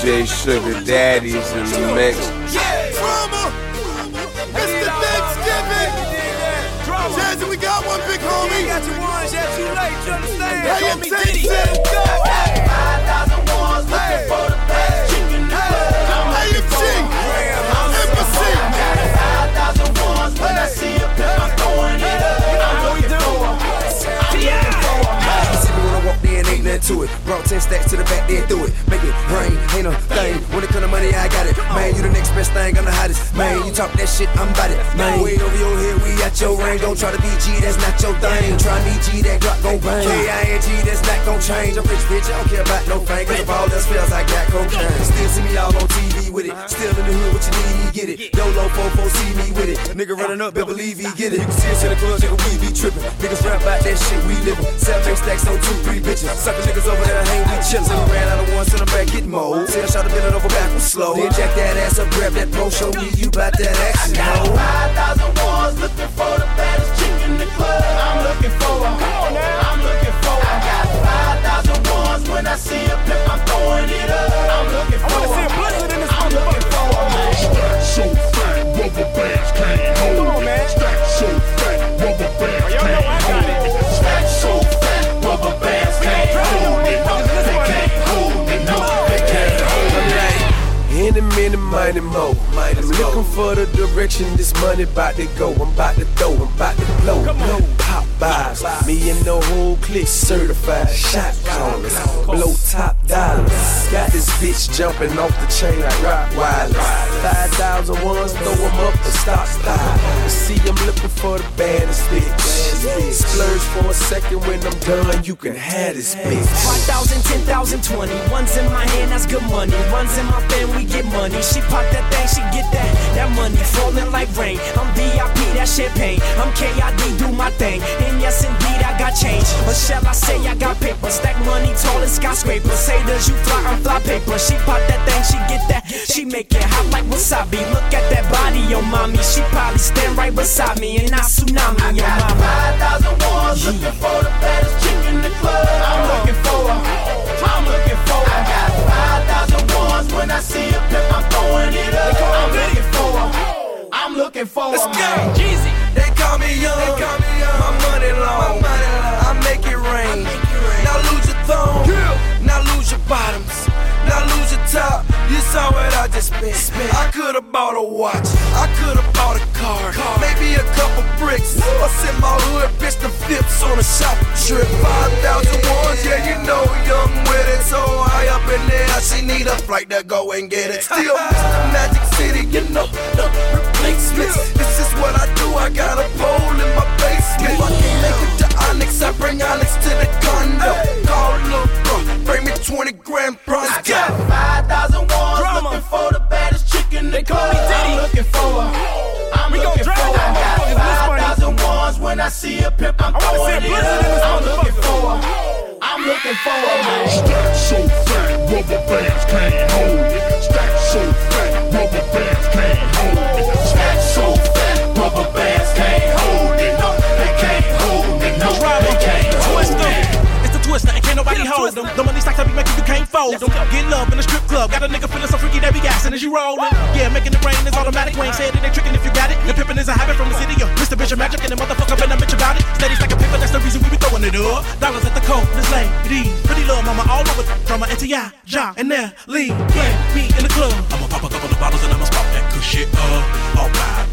DJ Sugar Daddy's in the mix. Yeah, drama. It's the Thanksgiving. Jazzy, we got one big homie. got your ones, yeah, too late, you understand? Hey, Call me it takes Diddy. To it. Brought 10 stacks to the back, then threw it. Make it rain, ain't no thing. When it come to money, I got it. Man, you the next best thing, I'm the hottest. Man, you talk that shit, I'm about it. Man, way over your head, we at your range. Don't try to be G, that's not your thing. Try me G, that Glock gon' bang. K-I-N-G, that's not gon' change. I'm rich, bitch, I don't care about no fame. Cause if all else fails, I got cocaine. Still see me all on TV with it. Still in the hood, what you need, he get it. Dolo, fofo, see me with it. Nigga running up, better believe he get it. You can see us in the club, nigga, we be trippin'. Niggas rap about that shit, we livin'. Seven stacks on two, three bitches. Sucker niggas over there, hang, we chillin'. Ran out of one, send them back, get more. Tell shot to bend it over backwards slow. Then jack that ass up, grab that pro, show me you bout that action, ho. Five thousand ones looking for the baddest chick in the club. I'm looking for a. Now. I'm looking for a. I got five thousand ones when I see a pimp, I'm throwing it up. I'm looking for a. I wanna see a blizzard rubber bands can't hold Come on, man. it. Stack so fat, rubber bands can't hold it. Stack so fat, rubber bands can't hold it. No, they can't hold it. No, they can't hold it. Any minute, mighty mo. I'm looking for the direction this money bout to go. I'm about to throw, I'm about to blow. No pop buys. Me and the whole clique certified shot callers. Blow top dollars. Got this bitch jumping off the chain like Rottweilers. Five thousand ones, throw 'em up and stop style. See, I'm looking for the baddest bitch. Splurge for a second when I'm done, you can have this bitch. 5,000, 10,000, 20. One's in my hand, that's good money. One's in my fan, we get money. She pop that thing, she get that. That money falling like rain. I'm VIP, that champagne. I'm KID, do my thing. And yes, indeed, I got change. Or shall I say I got paper? Stack money tall as skyscraper. Say, does you fly? I'm fly paper. She pop that thing, she get that. She make it hot like wasabi. Look at that body, yo, mommy. She probably stand right beside me. And I tsunami, yo, mama. Five thousand ones looking for the baddest chick in the club. I'm looking for a. I'm looking for. I got five thousand ones when I see a pimp, I'm throwing it up. I'm looking for a. I'm looking for a. Let's go. Jeezy. They call me young. My money long. I make it rain. Now lose your thumb. Now lose your bottoms. Now lose your top. You saw what I just spent. I could've bought a watch. I could've bought a car. Maybe a couple bricks. I sent my hood bitch the flips on a shopping trip. 5,000 ones, yeah, you know, young with it. So high up in there, she need a flight to go and get it. Still Mr. Magic City, you know, the replacements. This is what I do, I got a pole in my basement. If I can't make it to Onyx, I bring Onyx to the condo. Call Lil' bro, bring me 20 grand bro. I got five thousand ones looking for the baddest chick in the They call club. me Diddy. I'm looking for a. I'm We looking for that I got motherfucker this five money. thousand ones when I see a pimp, I'm wanna see a throwing it up. I'm looking for a. I'm looking for a man. Stack so fat, rubber bands can't hold it. Stack so fat, rubber bands can't hold it. Can't hold it. No, they can't hold it. No, they can't hold it. It's the twister, and can't nobody hold them. The money stacks I be making, you can't fold them. Get love in the strip club. Got a nigga feeling so freaky that be gassing as you rollin'. Yeah, making it rain is automatic. We ain't said it ain't trickin' if you got it. The pimpin' is a habit from the city of Mr. Bishop Magic, and the motherfucker been a bitch about it. Steady's like a paper, that's the reason we be throwing it up. Dollars at the coat, this lady. Pretty little mama all over drama and T.I., Ja, and Nelly. Yeah, me in the club. I'ma pop a couple of bottles and I'ma spot that good shit up. All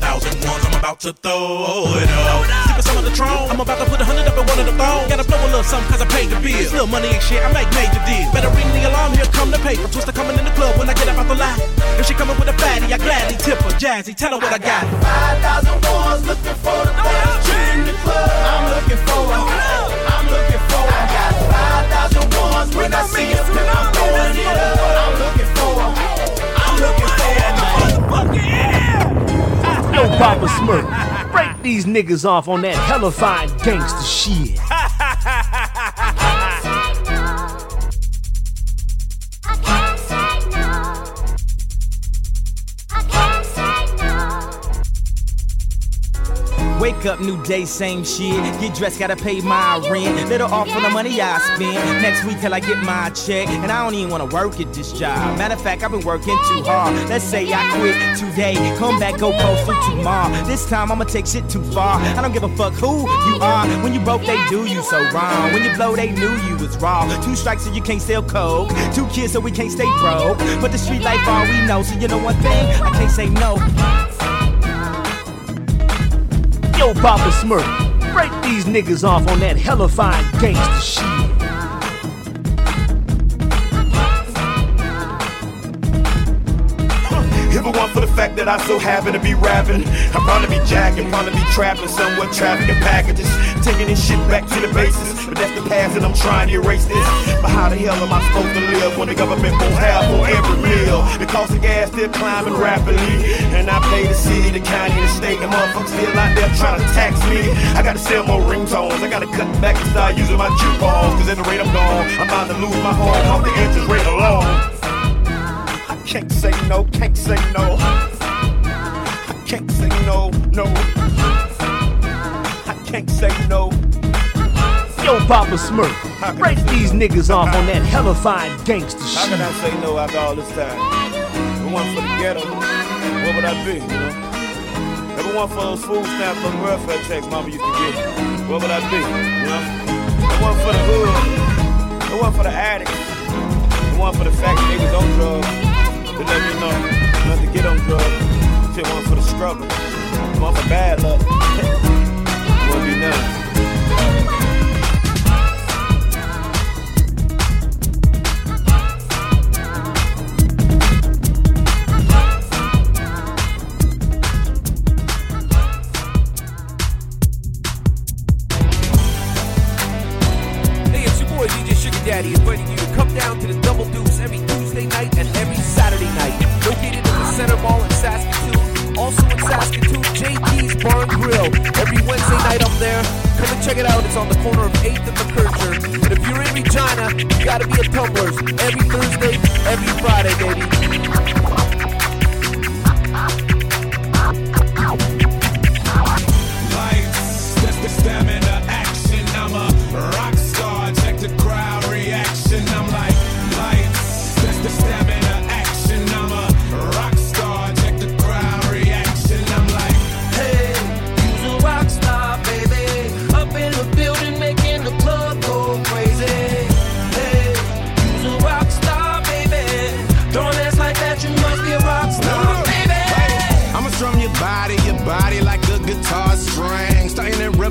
5,000 ones, I'm about to throw it up. Sippin' some of the Tron, I'm about to put a hundred up in one of the phones. Gotta blow a little something cause I paid the bills. Little money ain't shit, I make major deals. Better ring the alarm, here come the paper. Twister coming in the club when I get up out the line. If she coming with a fatty, I gladly tip her. Jazzy, tell her what I got. Five thousand ones looking for the chick in the club. I'm looking for a. I'm looking for a. I got five thousand ones when I see pimp, I'm throwing it up. I'm looking Yo, Papa Smurf, break these niggas off on that hellified gangster shit. Wake up, new day, same shit. Get dressed, gotta pay my rent. Little off on the money I spend. Next week till I get my check. And I don't even wanna work at this job. Matter of fact, I've been working too hard. Let's say I quit today. Come back, go postal tomorrow. This time I'ma take shit too far. I don't give a fuck who you are. When you broke, they do you so wrong. When you blow, they knew you was raw. Two strikes so you can't sell coke. Two kids so we can't stay broke. But the street life all we know. So you know one thing, I can't say no. Yo, Papa Smurf, break these niggas off on that hella fine gangsta shit. If it weren't for the fact that I so happen to be rapping, I'd probably be jacking, probably be trapping, somewhat trafficking packages, taking this shit back to the basis. That's the past and I'm trying to erase this. But how the hell am I supposed to live when the government won't have for every meal? The cost of gas still climbing rapidly. And I pay the city, the county, the state, and motherfuckers still out there trying to tax me. I gotta sell more ringtones, I gotta cut back and start using my coupons. Cause at the rate I'm gone, I'm about to lose my home off the interest rate alone. I can't say no, can't say no. I can't say no, no. I can't say no. Yo, Papa Smurf, break these niggas off on that hella fine gangsta How can I say no after all this time? If it wasn't for the ghetto, what would I be, you know? If it wasn't for those food stamps and welfare checks mama used to get, what would I be, you know? If it wasn't for the hood, if it wasn't for the addicts, if it wasn't for the fact that they was on drugs, to let me know not to get on drugs, it wasn't for the struggle, it wasn't for bad luck, it wouldn't be nothing. Grill. Every Wednesday night up there. Come and check it out. It's on the corner of 8th and McCurcher. And if you're in Regina, you gotta be at Tumblr's. Every Thursday, every Friday, baby.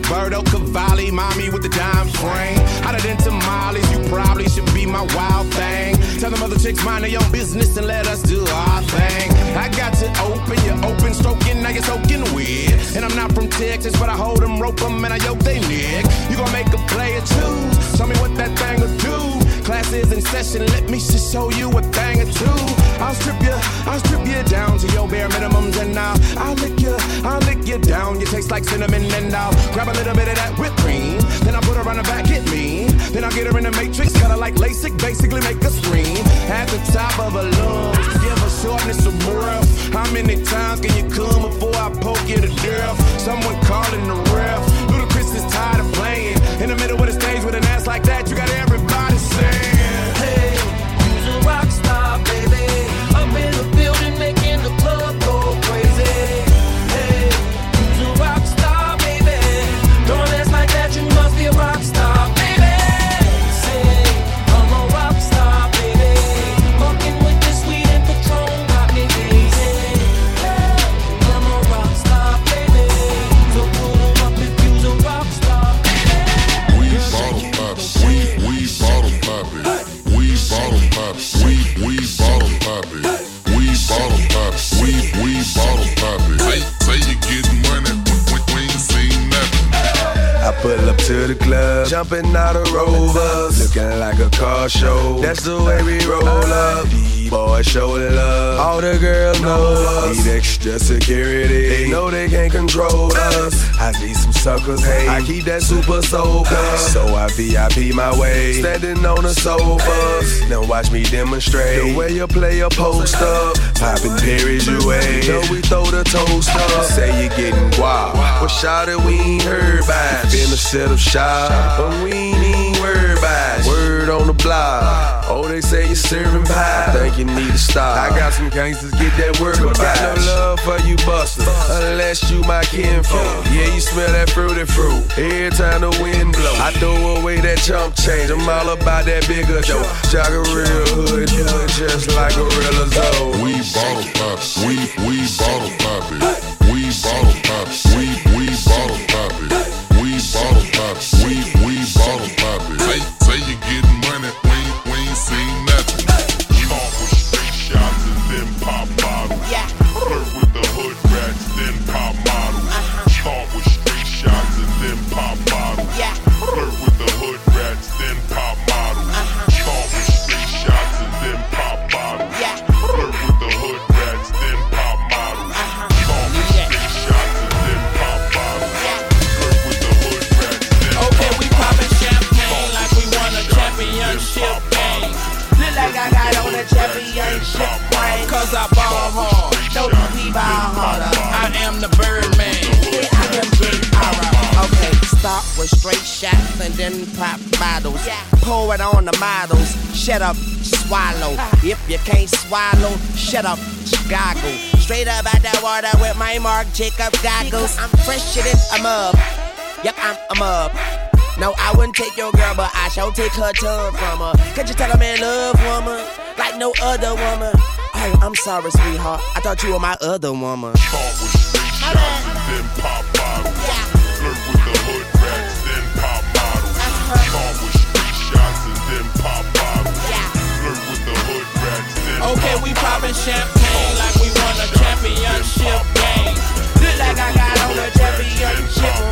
Roberto Cavalli, mommy with the dime frame. Hotter than tamales, you probably should be my wild thing. Tell them other chicks mind their own business and let us do our thing. I got to open, you open, stroking, now you're soaking wet. And I'm not from Texas, but I hold them, rope them, and I yoke they neck. You gon' make a player choose. Tell me what that thing will do. Class is in session, let me just show you a thing or two. I'll strip you, I'll strip you down to your bare minimums, and I'll, I'll lick you, I'll lick you down. You taste like cinnamon, and I'll grab a little bit of that whipped cream. Then I'll put her on the back, hit me. Then I'll get her in the matrix, cut her like LASIK, basically make her scream. At the top of her lungs, give her shortness of breath. How many times can you come before I poke you to death? Someone calling the ref. Ludacris is tired of playing. In the middle of the stage with an ass like that, you got the club, jumping out of rovers, looking like a car show. That's the way we roll up. Boy, show love. All the girls know us. Need extra security. They know they can't control us. I need some suckers hate. I keep that super sober, so I VIP my way. Standing on the sofa, now watch me demonstrate the way you play a post up. Popping Perry's your way. Know we throw the toast up. Say you're getting guap. Well, shot it, we ain't heard by. Been a set of shots, but we ain't even worried by. Word on the block. Oh, they say you're serving pie. I think you need to stop. I got some gangsters get that work, but got no love for you busters. Unless you my kinfolk. Yeah, you smell that fruity fruit. Every time the wind blow, I throw away that chump change. I'm all about that bigger dough. Jog a real hood, hood just like gorillas. Oh, We bottle pop, we we bottle pop it. We bottle pop, we start with straight shots and then pop bottles. Pour it on the models. Shut up, swallow. If you can't swallow, shut up, goggle. Straight up out that water with my Marc Jacob goggles. I'm fresher than a mug. Yep, I'm a mug. No, I wouldn't take your girl, but I shall take her tongue from her. Could you tell a man love woman like no other woman? Oh, I'm sorry, sweetheart. I thought you were my other woman. Start with straight shots and then pop Start with straight shots and then pop bottles. Flirt with the hood rats, then Okay, we poppin' champagne like we won a championship game. Look like I got on a championship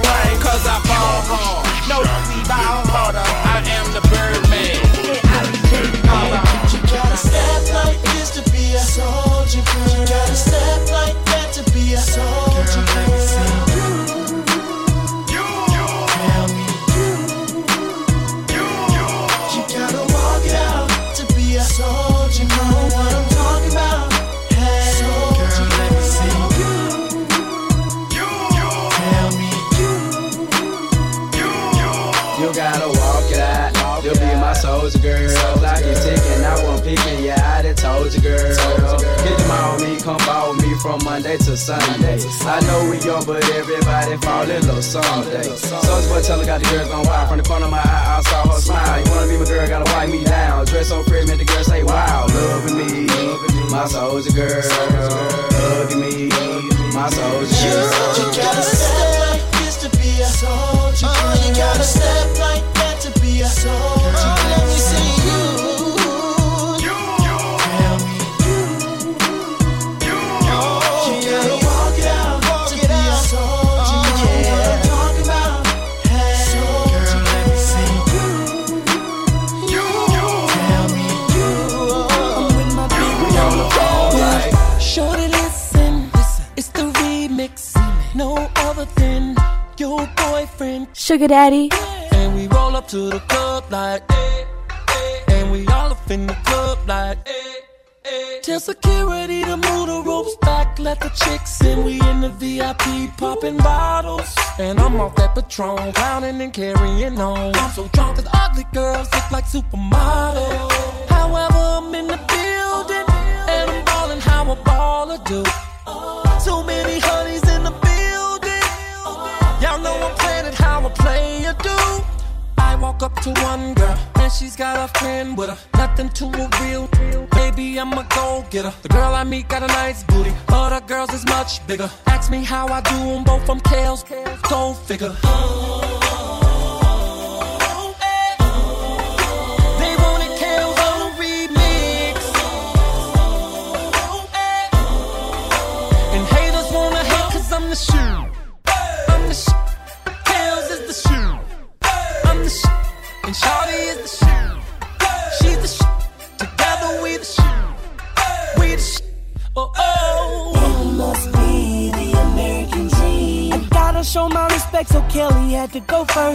Daddy. And we roll up to the club like, eh, eh, and we all up in the club like, eh, eh. Tell security to move the ropes back, let the chicks in. We in the VIP popping bottles, and I'm off that Patron, clowning and carrying on. I'm so drunk that ugly girls look like supermodels. However, I'm in the building, and I'm ballin' how a baller do. To one girl, and she's got a friend with her. Nothing to reveal. Baby, I'm a go getter. The girl I meet got a nice booty. Other girls is much bigger. Ask me how I do them both from Kales. Go figure. They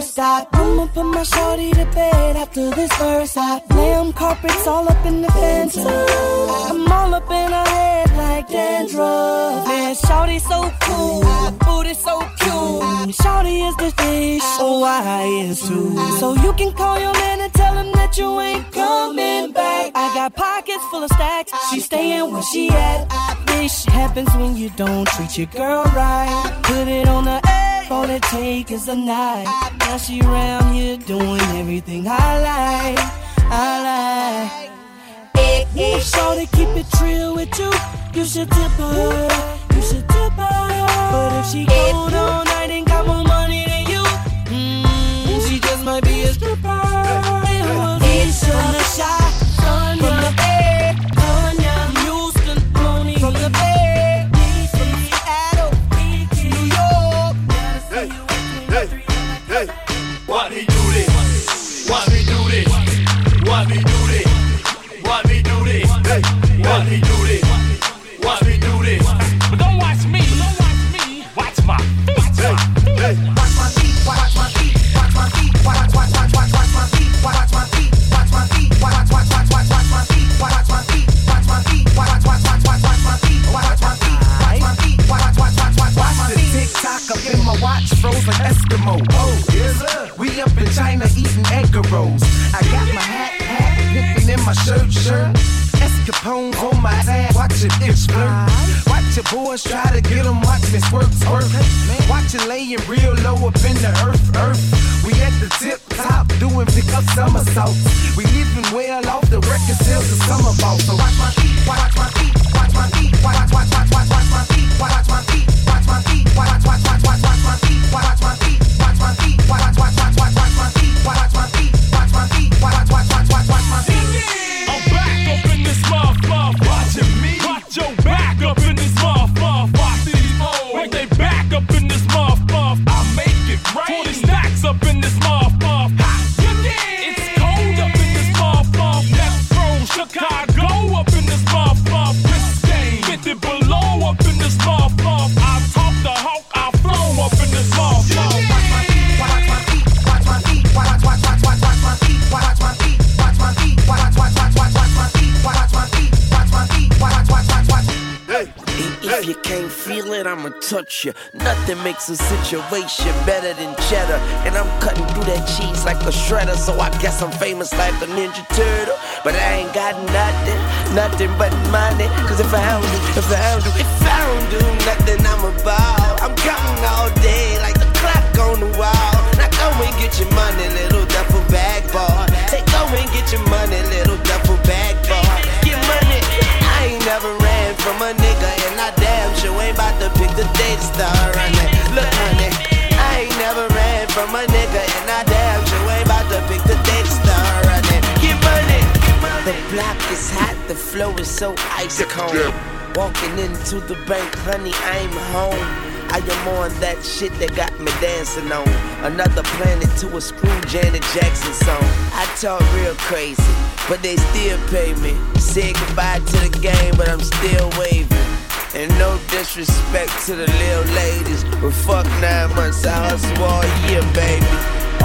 first. I I'ma put my shorty to bed after this verse. I lamb carpets all up in the Phantom. I'm all up in her head like dandruff. Man, shorty so cool, booty so cute. Shorty is the fish, oh I is too. So you can call your man and tell him that you ain't coming back. I got pockets full of stacks, she staying where she at. This happens when you don't treat your girl right. Put it on the all it take is a night. Now she around here doing everything I like, I like. If shorty keep it real with you, you should tip her. You should tip her. But if she cold all night and got more money than you, mm, she just might be a stripper. It was the shot, from the somersaults. You. Nothing makes a situation better than cheddar. And I'm cutting through that cheese like a shredder, so I guess I'm famous like a Ninja Turtle. But I ain't got nothing, nothing but money. Cause if I don't do, if I don't do, if I don't do nothing, I'm a ball. I'm counting all day like the clock on the wall. Now go and get your money, little duffel bag boy. Take go and get your money, little duffel bag boy. Get money. I ain't never from a nigga, and I damn sure ain't about to pick the day to start running. Look, honey, I ain't never ran from a nigga, and I damn sure ain't about to pick the day to start running. Get money. The block is hot, the flow is so ice cold. Walking into the bank, honey, I'm home. I am on that shit that got me dancing on. Another planet to a screw Janet Jackson song. I talk real crazy, but they still pay me. Say goodbye to the game, but I'm still waving. And no disrespect to the little ladies, but fuck nine months, I hustle all year, baby.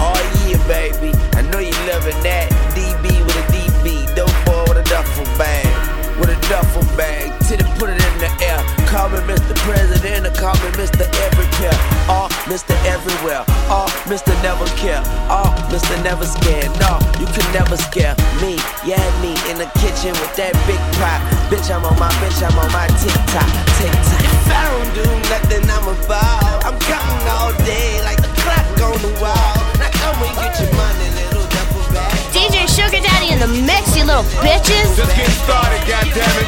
All year, baby. I know you loving that. DB with a DB, dope boy with a duffel bag. With a duffel bag, titty put it in the air. Call me Mr. President or call me Mr. Everywhere. Or Mr. Everywhere. Or Mr. Never Care. Or Mr. Never Scared. No, you can never scare me. Yeah, me in the kitchen with that big pot. Bitch, I'm on my bitch, I'm on my TikTok. TikTok. If I don't do nothing, I'm a ball. I'm counting all day like the clock on the wall. Now come and get your money, little duffel bag. DJ Sugar Daddy in the mix, you little bitches. just get started, goddammit.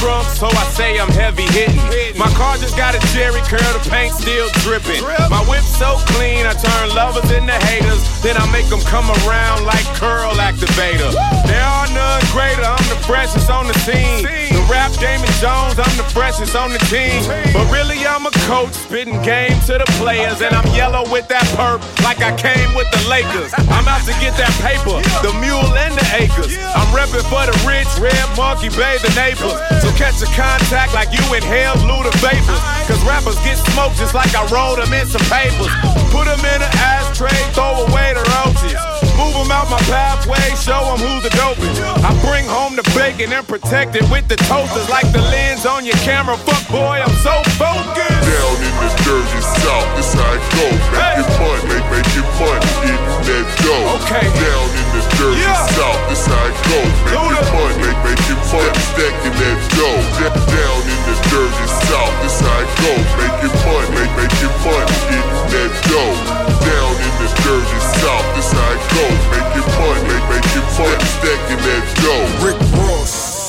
Heavy in the trunk, so I say I'm heavy hitting. My car just got a Jerry curl, the paint still dripping. My whip so clean, I turn lovers into haters. Then I make them come around like curl activator. There are none greater, I'm the freshest on the scene. Rap Damon Jones, I'm the freshest on the team. But really, I'm a coach, spitting game to the players. And I'm yellow with that perp, like I came with the Lakers. I'm out to get that paper, the mule and the acres. I'm repping for the rich, red monkey, bay, the neighbors. So catch a contact like you inhale Luda vapors. Cause rappers get smoked just like I rolled them in some papers. Put them in an ashtray, throw away the roaches. Move them out my pathway, show them who's the dopest. I bring home the bacon and protect it with the toasters like the lens on your camera. Fuck boy, I'm so focused. Down in the dirty south, this how it go. Making money, make, making money, getting that dough. Okay. Down in the dirty south, this how it go. Making money, make, making money, stacking that dough. Down in the dirty south, this how it go. Making money, make, making money, getting that dough. Down in the dirty south, this how it go. Making money, make, making money, stacking that dough. Rick Ross.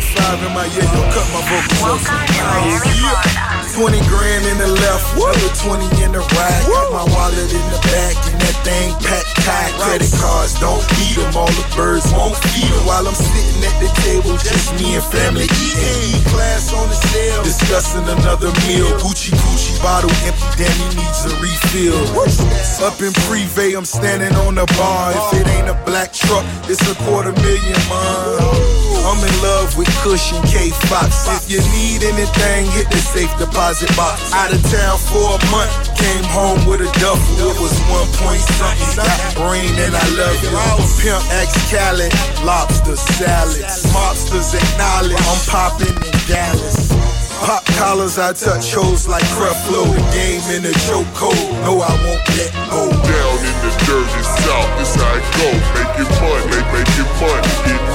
305 in my yeah, yo, cut my vocals off. Yeah. 20 grand in the left, another 20 in the right. Got my wallet in the back, and that thing packed tight. Credit cards don't beat 'em, all the birds won't feed 'em. While I'm sitting at the table, just me and family eating. Class on the sale, discussing another meal. Gucci Gucci bottle empty, Danny needs a refill. Up in Privé, I'm standing on the bar. If it ain't a black truck, it's a quarter million, man. I'm in love with Cushion K Fox. If you need anything, hit the safe deposit box. Out of town for a month, came home with a duffel. It was one point something. Got brain and I love you. Pimp X Khaled, lobster salads. Mobsters acknowledge I'm popping in Dallas. Pop collars, I touch hoes like Creflo. The game in a chokehold. No, I won't let go. Down in the dirty south, this how it go. Making money, make, making money,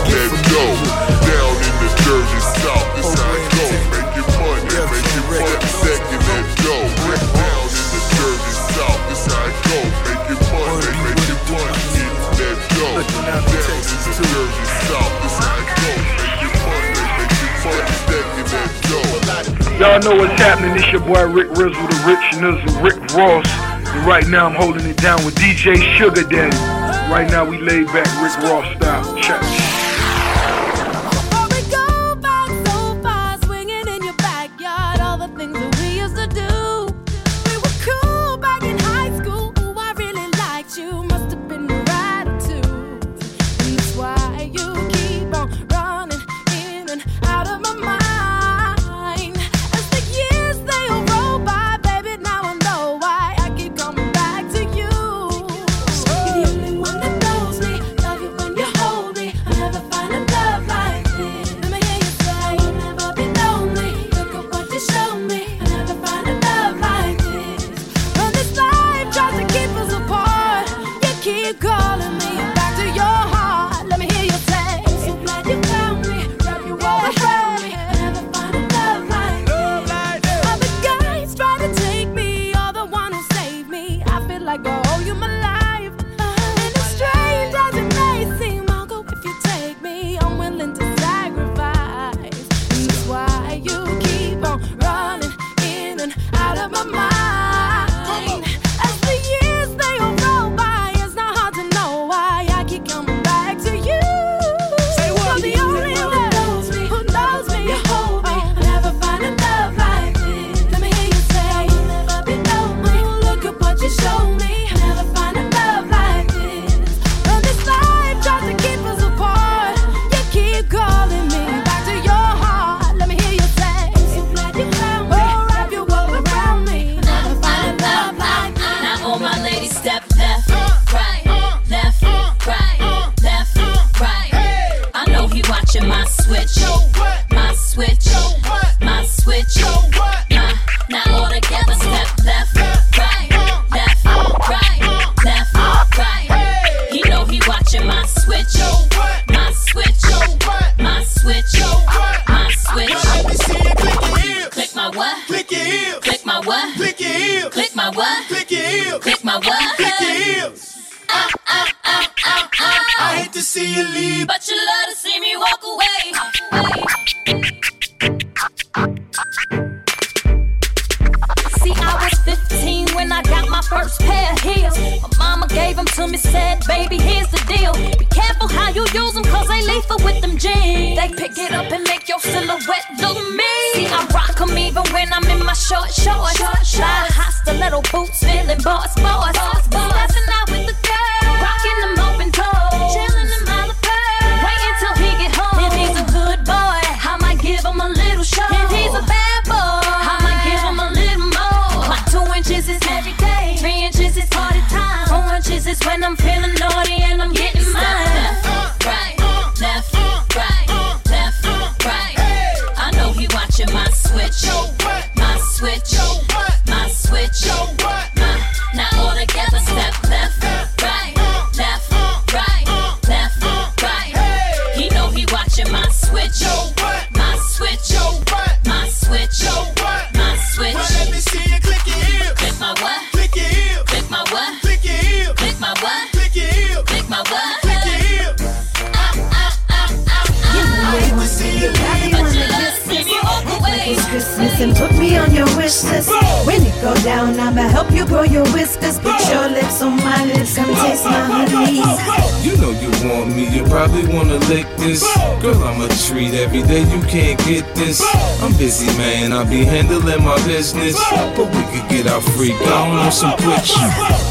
getting that dough. Down Y'all know what's happening. It's your boy Rick Rizzle, the Rich Nizzle, Rick Ross. And right now I'm holding it down with DJ Sugar Daddy. Right now we laid back Rick Ross style. Check.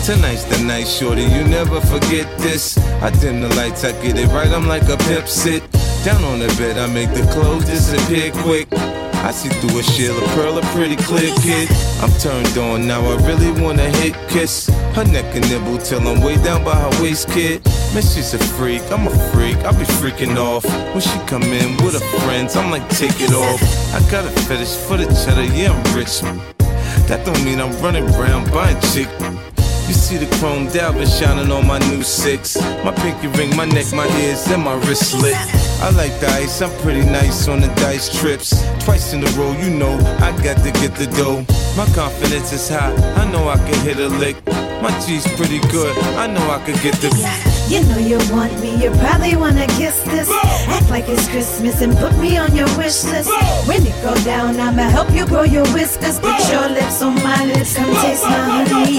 Tonight's the night, shorty, you never forget this. I dim the lights, I get it right, I'm like a pimp sit. Down on the bed, I make the clothes disappear quick. I see through a shield, a pearl, a pretty clear kid. I'm turned on now, I really wanna hit kiss. Her neck and nibble till I'm way down by her waist, kid. Man, she's a freak, I'm a freak, I'll be freaking off. When she come in with her friends, I'm like, take it off. I got a fetish for the cheddar, yeah, I'm rich. That don't mean I'm running around buying chick. You see the chrome Dalvin shining on my new six. My pinky ring, my neck, my ears, and my wristlet. I like the ice, I'm pretty nice on the dice trips. Twice in a row, you know, I got to get the dough. My confidence is high, I know I can hit a lick. My G's pretty good, I know I can get the. You know you want me, you probably wanna kiss this. Act like it's Christmas and put me on your wish list. When it go down, I'ma help you grow your whiskers. Put your lips on my lips, come taste my honey.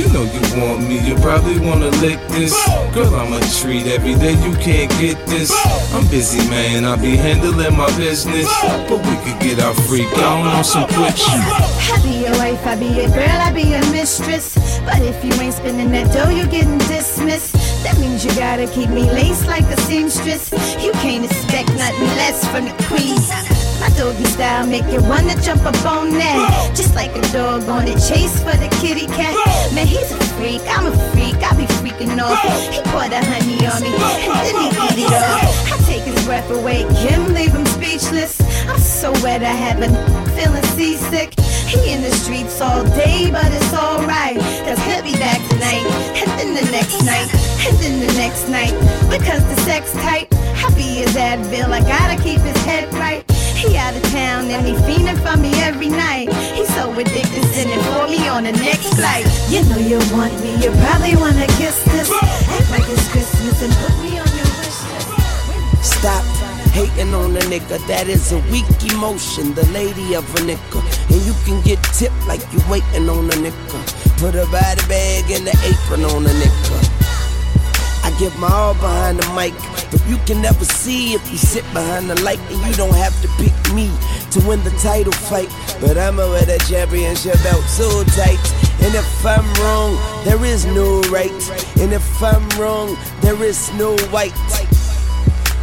You know you want me, you probably wanna lick this. Girl, I'm a treat every day, you can't get this. I'm busy, man, I be handling my business. But we could get our freak on on some quick shit. I be your wife, I be your girl, I be your mistress. But if you ain't spending that dough, you're getting dismissed. That means you gotta keep me laced like a seamstress. You can't expect nothing less from the queen. My doggy style make you wanna jump up on that. Just like a dog on a chase for the kitty cat. Man, he's a freak, I'm a freak, I be freaking off. He pour the honey on me, and then he eat it. I take his breath away, Kim, leave him speechless. I'm so wet, I haven't feeling seasick. He in the streets all day, but it's alright. Cause he'll be back tonight, and then the next night, and then the next night. Because the sex tight, happy as Advil, I gotta keep his head right. He out of town and he fiending for me every night. He's so addicted, sending for me on the next flight. You know you want me, you probably wanna kiss this. Act like it's Christmas and put me on your wish list. Stop hating on a nigga, that is a weak emotion, the lady of a nigga. And you can get tipped like you waiting on a nigga. Put a body bag and the apron on a nigga. I give my all behind the mic, but you can never see if you sit behind the light. And you don't have to pick me to win the title fight. But I'ma wear that championship belt so tight. And if I'm wrong, there is no right. And if I'm wrong, there is no white.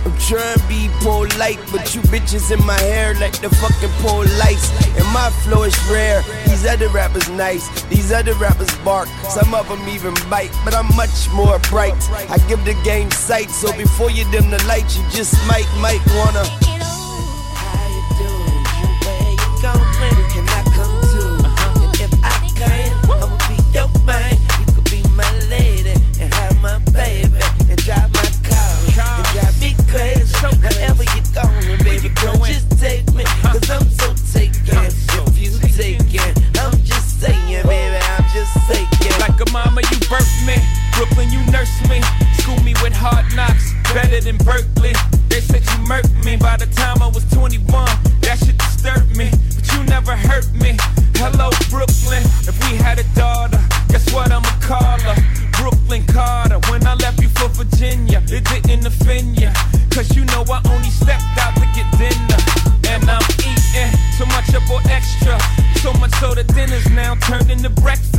I'm trying to be polite, but you bitches in my hair like the fucking police. And my flow is rare. These other rappers nice. These other rappers bark. Some of them even bite, but I'm much more bright. I give the game sight, so before you dim the light, you just might, might wanna. in Berkeley. They said you murked me by the time I was 21. That shit disturbed me, but you never hurt me. Hello, Brooklyn. If we had a daughter, guess what I'ma call her? Brooklyn Carter. When I left you for Virginia, it didn't offend ya. Cause you know I only stepped out to get dinner. And I'm eating so much up or extra. So much so the dinner's now turned into breakfast.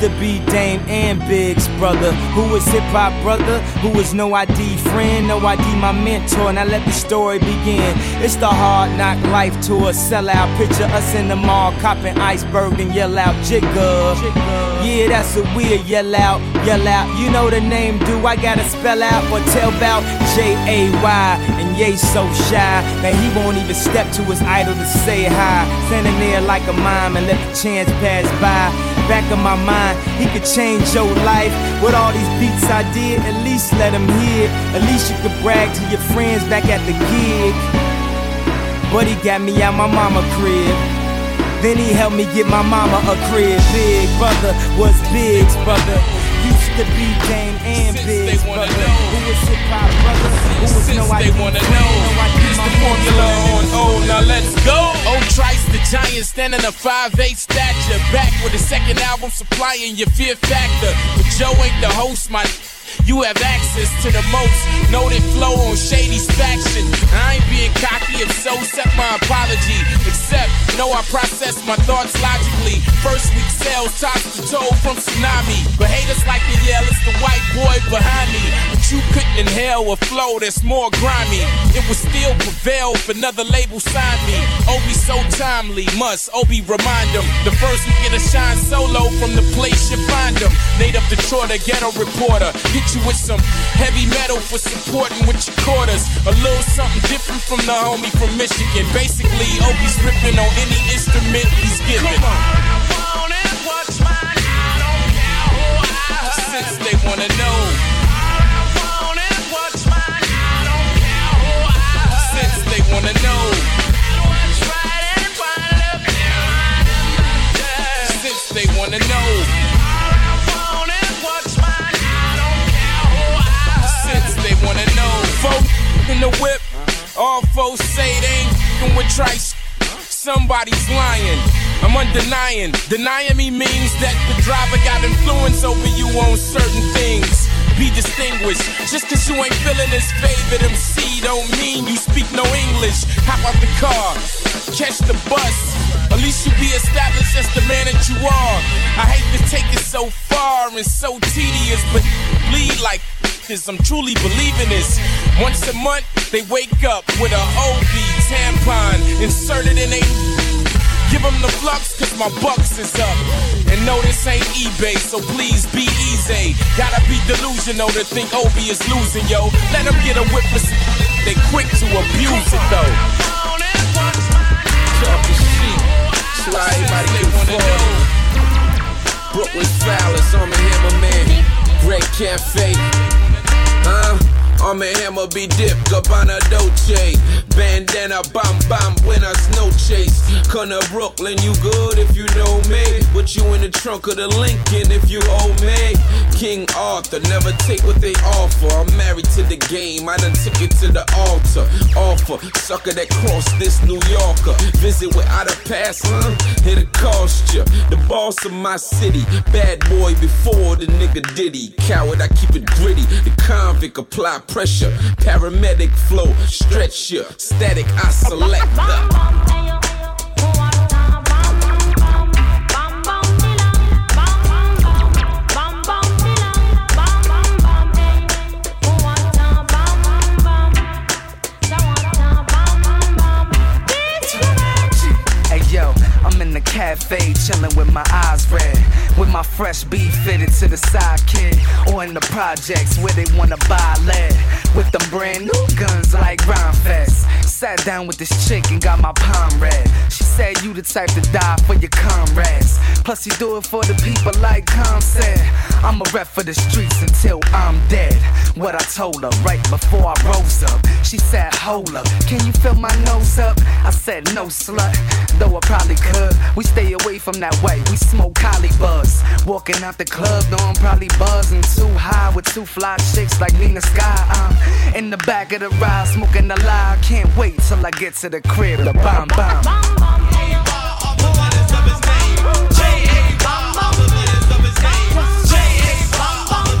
To be Dame and Big's brother. Who was hip hop brother? Who was no ID friend? No ID my mentor. Now let the story begin. It's the hard knock life tour. Sellout. Picture us in the mall, copping iceberg and yell out Jigga. Yeah, that's what we yell out, yell out. You know the name, do I gotta spell out or tell about J A Y? And Ye so shy that he won't even step to his idol to say hi. Standing there like a mime and let the chance pass by. Back of my mind, he could change your life. With all these beats I did, at least let him hear. At least you could brag to your friends back at the gig. But he got me out my mama crib. Then he helped me get my mama a crib. Big brother was Big's brother. To be Dame and Big's brother. Who was hip hop brother? Who was no Since they wanna know, no ID the formula on. O. Now let's go. O Trice, the giant, standing a 5'8 stature. Back with his second album, supplying your fear factor. But Joe ain't the host, my. You have access to the most noted flow on Shady's faction. I ain't being cocky, if so, accept my apology. Except, know I process my thoughts logically. First week sales tops the toll from tsunami. But haters like to yell, it's the white boy behind me. But you couldn't inhale a flow that's more grimy. It would still prevail if another label signed me. Oh, Obie so timely, must oh, Obie remind them. The first nigga to shine solo from the place you find them. Native Detroit, a ghetto reporter. Hit you with some heavy metal for supporting with your quarters. A little something different from the homie from Michigan. Basically, Obie's ripping on any instrument he's given. Since they wanna know. Since they wanna know. Since they wanna know. In the whip. All folks say they ain't fing with trice. Somebody's lying. I'm undenying. Denying me means that the driver got influence over you on certain things. Be distinguished. Just cause you ain't feeling his favorite MC don't mean you speak no English. Hop out the car, catch the bus. At least you be established as the man that you are. I hate to take it so far and so tedious, but bleed like I'm truly believing this. Once a month, they wake up with a OB tampon inserted in a. Give them the flux, cause my bucks is up. And no, this ain't eBay, so please be easy. Gotta be delusional to think Obie is losing, yo. Let them get a whip They quick to abuse it, though. Talking shit. So everybody can afford Brooklyn I'm a hammer man. Great Cafe. Huh? I'm a hammer be dipped, Gabbana Dolce. Bandana, bam bam, buenas chase. Come to Brooklyn, you good if you know me. Put you in the trunk of the Lincoln if you owe me. King Arthur, never take what they offer. I'm married to the game, I done took it to the altar. Offer, sucker that crossed this New Yorker. Visit without a pass, huh? It'll cost ya. The boss of my city, bad boy before the nigga Diddy. Coward, I keep it gritty. The convict apply pressure. Paramedic flow, stretch ya. Static, I select the. In the chilling with my eyes red. With my fresh beef fitted to the sidekick. Or in the projects where they wanna buy lead. With them brand new guns like Rhyme Fest. Sat down with this chick and got my palm. She said you the type to die for your comrades. Plus you do it for the people like Com said. I'm a rep for the streets until I'm dead. What I told her right before I rose up. She said, hold up, can you fill my nose up? I said, no slut, though I probably could. We stay away from that way, we smoke collie buzz. Walking out the club, though I'm probably buzzing too high with two fly chicks like Nina Sky. I'm in the back of the ride, smoking a lie. Can't wait till I get to the crib, J A bomb I'm the bomb bomb.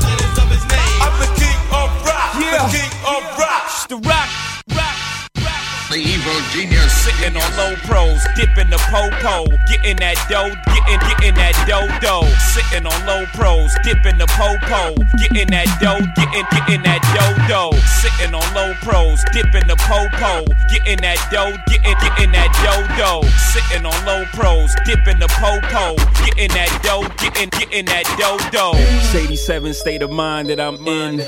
I'm the king of rock. Yeah. The king of rock. Evil genius. Sitting on low pros, dipping the po-po, getting that dough, getting getting that dough dough. Sitting on low pros, dipping the po-po, getting that dough, getting getting that dough dough. Sitting on low pros, dipping the po-po, getting that dough, getting getting that dough dough. Sitting on low pros, dipping the po-po, getting that dough, getting getting that dough dough. Shady seven state of mind that I'm in,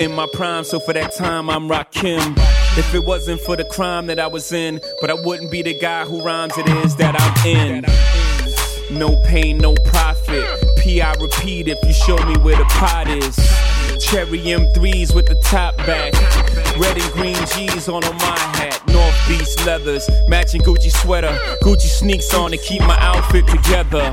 in my prime. So for that time I'm Rakim. If it wasn't for the crime that I was in, but I wouldn't be the guy who rhymes it is that I'm in. No pain, no profit. P.I. repeat if you show me where the pot is. Cherry M3s with the top back. Red and green G's on, on my hat. North Beach leathers, matching Gucci sweater. Gucci sneaks on to keep my outfit together.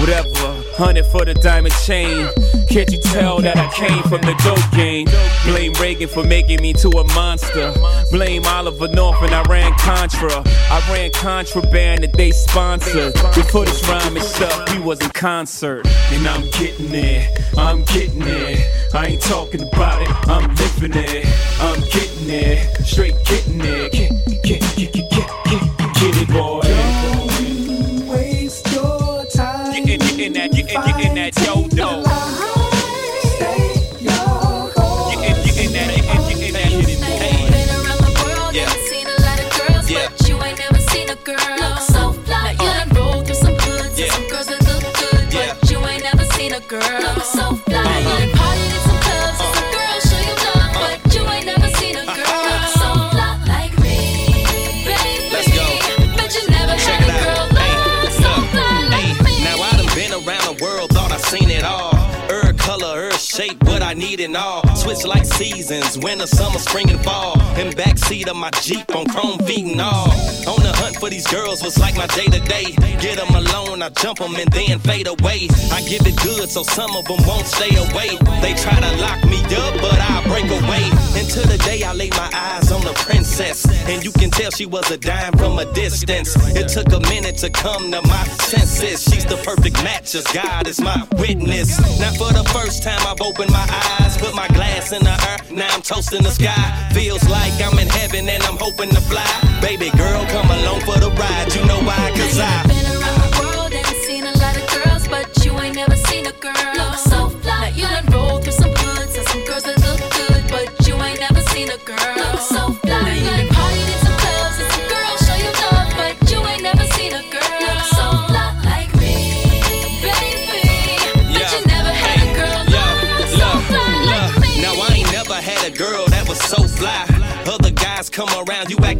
Whatever, hundred for the diamond chain. Can't you tell that I came from the dope game? Blame Reagan for making me to a monster. Blame Oliver North and Iran Contra. I ran contraband that they sponsored. Before this rhyming stuff, we was in concert. And I'm getting there, I'm getting there. I ain't talking about it, I'm living it. I'm getting there, straight getting there. Need and all. Switch like seasons, winter, summer, spring and fall. In backseat of my Jeep on chrome feet and all. On the hunt for these girls was like my day to day. Get them alone, I jump them and then fade away. I give it good so some of them won't stay away. They try to lock me up, but I break away. Until the day I lay my eyes on the princess. And you can tell she was a dime from a distance. It took a minute to come to my senses. She's the perfect match, as God is my witness. Now for the first time I've opened my eyes, put my glass in the air. Now I'm toasting the sky. Feels like I'm in heaven and I'm hoping to fly. Baby girl, come along for the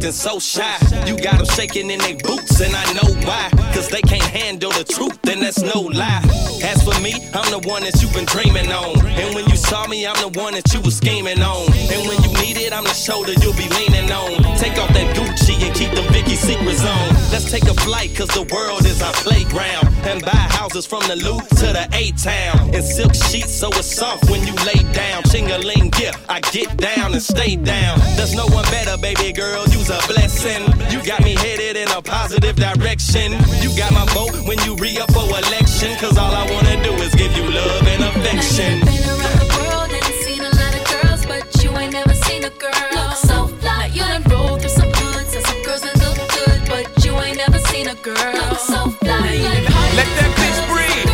acting so shy. You got them shaking in their boots, and I know why. Cause they can't handle the truth, and that's no lie. As for me, I'm the one that you've been dreaming on. And when you saw me, I'm the one that you was scheming on. And when you need it, I'm the shoulder you'll be leaning on. Take off that Gucci and keep them Vicky secrets on. Let's take a flight, cause the world is our playground. And buy houses from the loop to the A-Town. And silk sheets so it's soft when you lay down. Ching-a-ling, yeah, I get down and stay down. There's no one better, baby girl, you's a blessing. You got me headed in a positive direction. You got my vote when you re-up for election. Cause all I wanna do is give you love and affection. Been around the world and seen a lot of girls, but you ain't never seen a girl look so fly. You done rolled through some hoods and some girls that look good, but you ain't never seen a girl look so fly. Now you done partied Let that bitch breathe.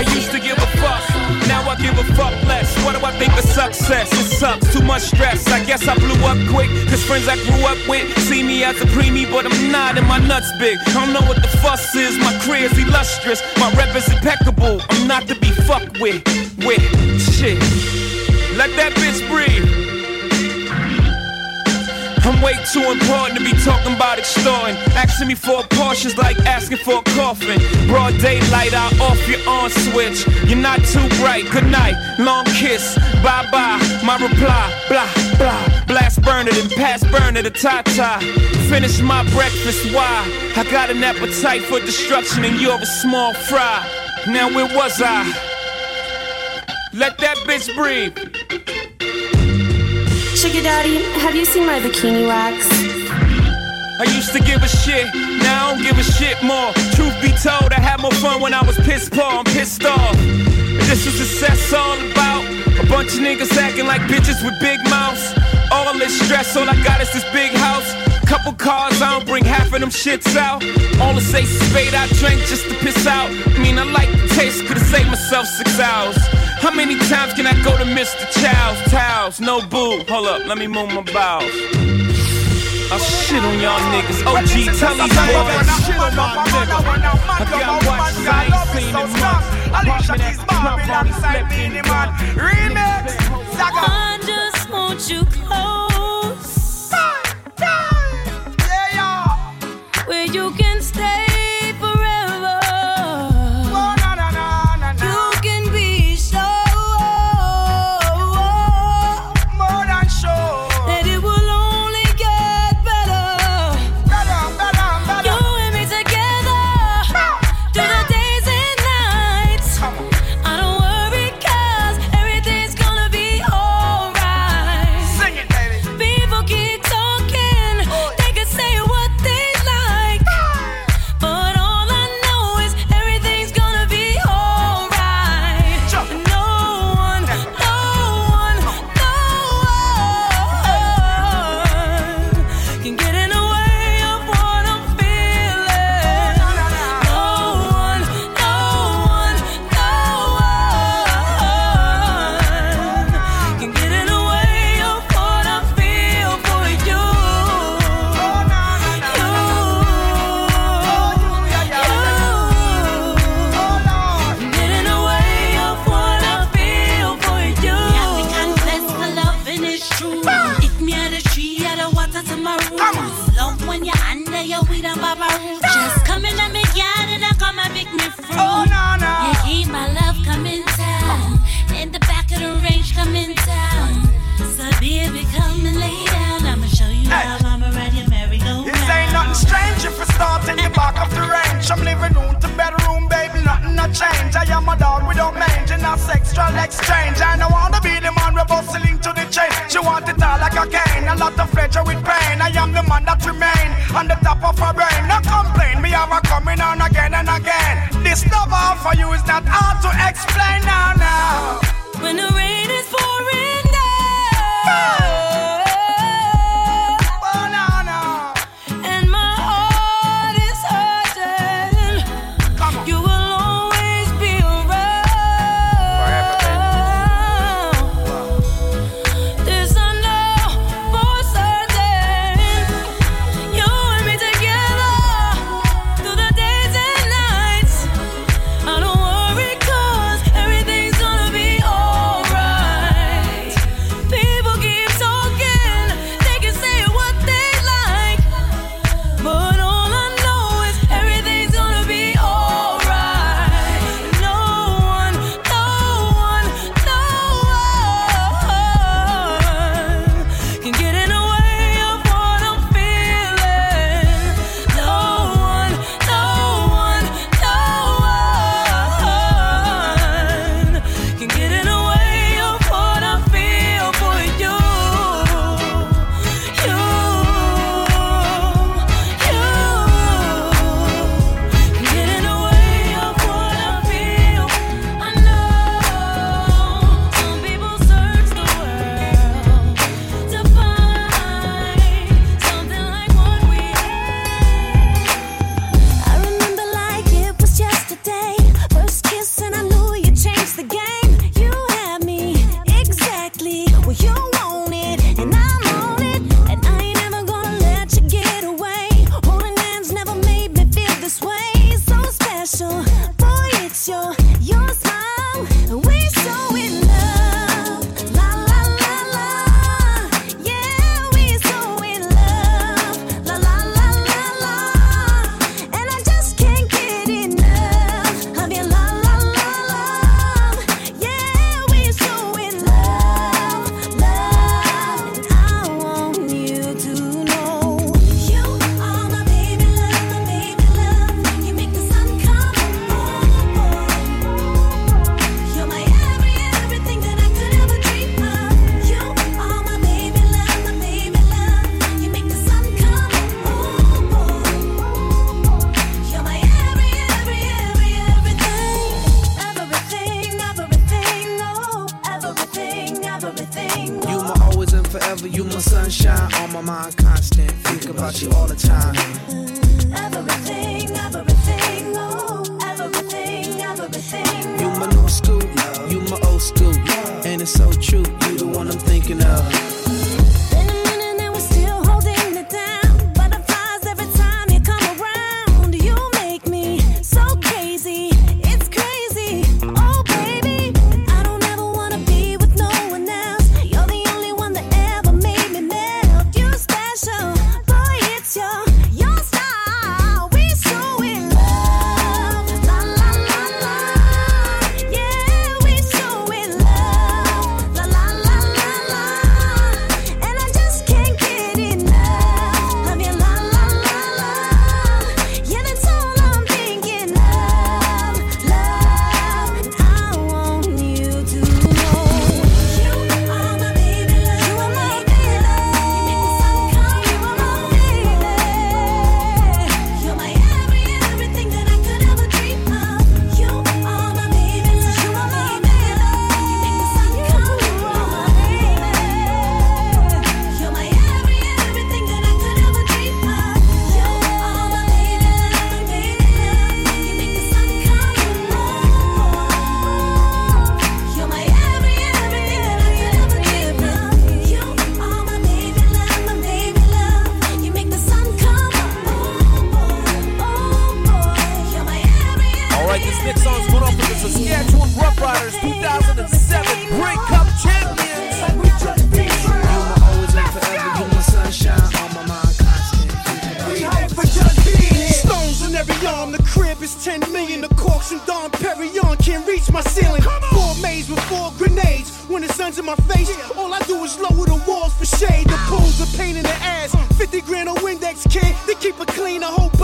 I used to give a fuck, now I give a fuck less. What do I think of success? It sucks, too much stress. I guess I blew up quick, cause friends I grew up with see me as a preemie, but I'm not, and my nuts big. I don't know what the fuss is, my career's illustrious, my rep is impeccable. I'm not to be fucked with, with shit. Let that bitch breathe. I'm way too important to be talking about extorting. Asking me for a Porsche's like asking for a coffin. Broad daylight, I off your on switch. You're not too bright. Good night, long kiss, bye bye. My reply, blah blah. Blast burner, then pass burner to Tata. Finish my breakfast. Why? I got an appetite for destruction, and you're a small fry. Now where was I? Let that bitch breathe. Sugar Daddy, have you seen my bikini wax? I used to give a shit, now I don't give a shit more. Truth be told, I had more fun when I was pissed poor, I'm pissed off. And this is success all about. A bunch of niggas acting like bitches with big mouths. All this stress, all I got is this big house. Couple cars, I don't bring half of them shits out. All the say spade I drank just to piss out. I mean, I like the taste, could've saved myself six hours. How many times can I go to Mr. Chow's? Towels, no boo. Hold up, let me move my bowels. I shit on y'all niggas. OG, tell these boys. Shit on my nigga. I got watch sight, seen it much. Alicia Keys, Babylon, sign me the man. Remix, Saga. I just want you close. Where you can stay. cultural exchange. I don't wanna be the man rebustling to the chain. She want it all like a cane, a lot of pleasure with pain. I am the man that remain on the top of her brain. No complain, me have a coming on again and again. This love for you is not hard to explain now, now. When the rain is pouring.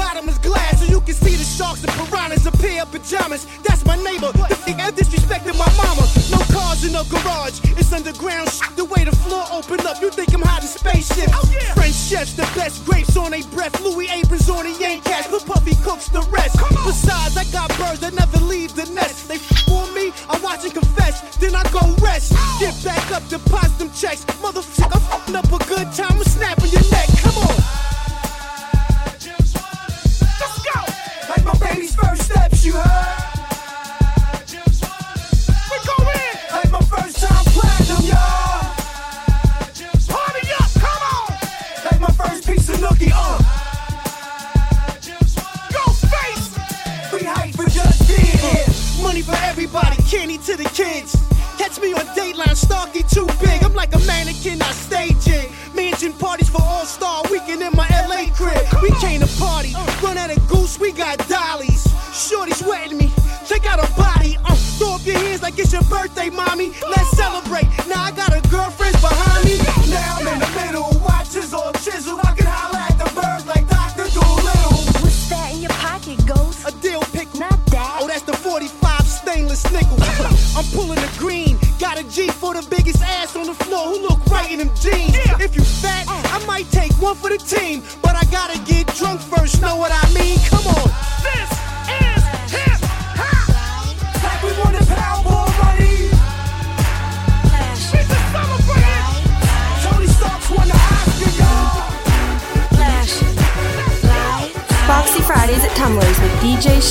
bottom is glass, so you can see the sharks and piranhas A pair of pajamas. That's my neighbor. The thing I disrespected my mama. No cars in the garage, it's underground. Sh- the way the floor open up, you think I'm hiding spaceships. Oh. French chefs, the best grapes on a breath. Louis Abrams on a yank cash, but Puffy cooks the rest. Besides, I got birds that never leave the nest. They f- on me, I watch and confess, then I go rest. Get back up, deposit them checks. Motherfucker, it's your birthday, mommy.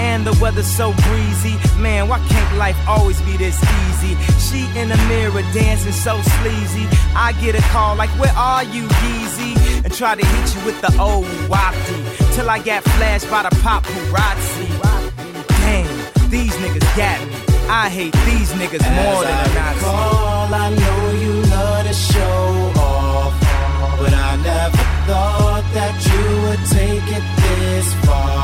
and the weather so breezy. Man, why can't life always be this easy? She in the mirror dancing so sleazy. I get a call like, Where are you, Yeezy? And try to hit you with the old wafty till I got flashed by the paparazzi. Dang, these niggas got me. I hate these niggas As more than I Nazi. call, I know you love to show off, but I never thought that you would take it this far.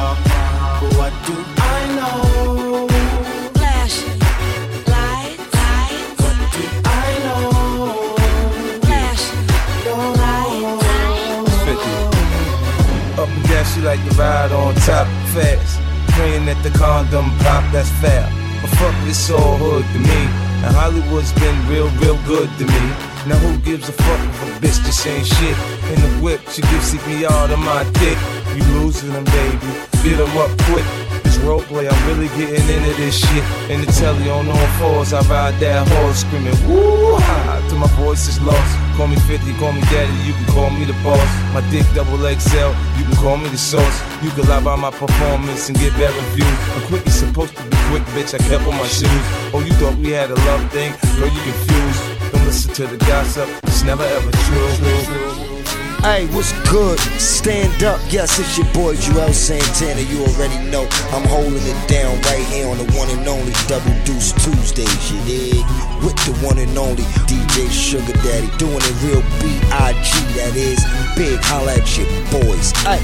Like to ride on top fast. Praying that the condom pop, that's foul. But fuck this all hood to me. And Hollywood's been real, real good to me. Now who gives a fuck if a bitch just ain't shit? In the whip, she gives CPR to my dick. You losing them, baby. Beat them up quick. Roleplay, I'm really getting into this shit. In the telly on all fours, I ride that horse screaming, woo ha, till my voice is lost. Call me 50, call me daddy, you can call me the boss. My dick double XL, you can call me the sauce. You can lie by my performance and get bad reviews. I'm quick, you supposed to be quick, bitch, I kept on my shoes. Oh, you thought we had a love thing? Girl, you confused. Don't listen to the gossip, it's never ever true. Hey, what's good? Stand up, yes, it's your boy Joel Santana. You already know I'm holding it down right here on the one and only Double Deuce Tuesdays, you dig? With the one and only DJ Sugar Daddy, doing it real B.I.G. That is big. Holla at your boys. Hey.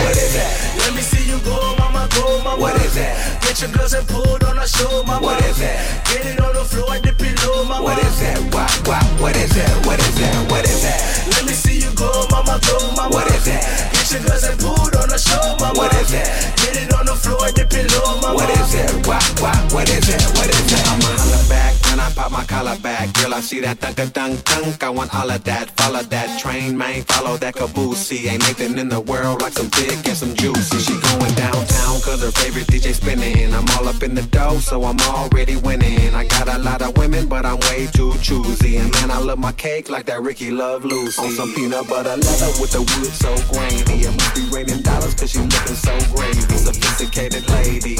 What is that? Let me see you go, mama, mama. What is that? Get your girls and pull on the show, mama. What is that? Get it on the floor and dip it low, mama. What is that? What, what, what is that? What is that? What is that? Let me see you go, mama, go, mama. What is that? Get your girls and pull on the show, mama. What is that? Get it on the floor and dip it low, mama. What is that? What, what, what is that? What is that? I'ma holla back when I pop my collar back. Girl, I see that thunk a dunk dunk. I want all of that. Follow that train, man. Follow that caboose. Ain't nothing in the world like some thick and some juicy. She going downtown cause her favorite DJ spinning. I'm all up in the dough, so I'm already winning. I got a lot of women, but I'm way too choosy. And man, I love my cake like that Ricky Love Lucy. On some peanut butter leather with the wood so grainy. It must be raining dollars cause she looking so gravy. Sophisticated lady.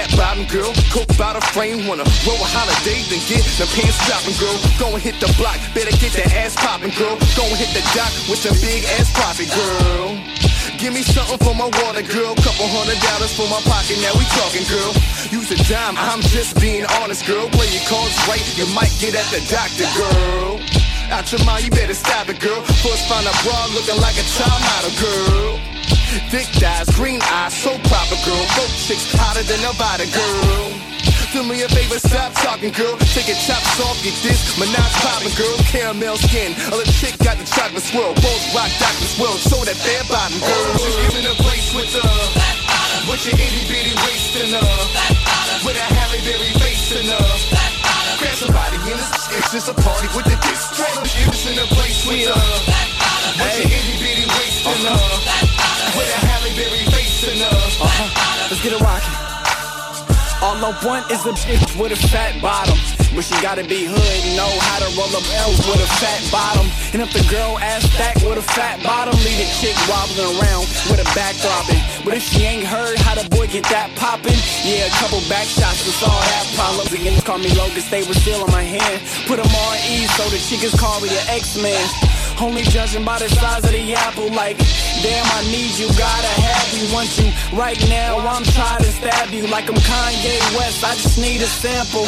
Fat bottom girl, coke bottle frame, wanna roll a holiday, then get the pants dropping, girl. Go and hit the block, better get that ass popping, girl. Go and hit the dock with some big ass profit, girl. Give me something for my water, girl. Couple hundred dollars for my pocket, now we talking, girl. Use a dime, I'm just being honest, girl. Play your cards right, you might get at the doctor, girl. Out your mind, you better stop it, girl. First find a bra looking like a child model, girl. Thick thighs, green eyes, so proper, girl. Both chicks hotter than Nevada, girl. Do me a favor, stop talking, girl. Take your chops off, get this. Menage popping, girl. Caramel skin. Other chick got the chocolate swirl. Both rock Dr. Swirl. Show that bare bottom, girl. She's in a place with the. With your itty bitty waist and uh. With a Halle Berry face and uh. It's just a party with the district. It's in a place with a bunch of itty bitty waist and uh, with a Halle Berry face and uh. Uh-huh. Let's get it rocking. All I want is a bitch with a fat bottom. But she gotta be hood and know how to roll up L's with a fat bottom. And if the girl ass back with a fat bottom, leave the chick wobbling around with a back throbbing. But if she ain't heard how the boy get that poppin', yeah, a couple back shots to solve that problem. Again, call me Logan, stay with still on my hand. Put them on ease so the chickens call me the X-Man. Only judging by the size of the apple, like, damn, I need you, gotta have you, want you right now. I'm trying to stab you like I'm Kanye West. I just need a sample.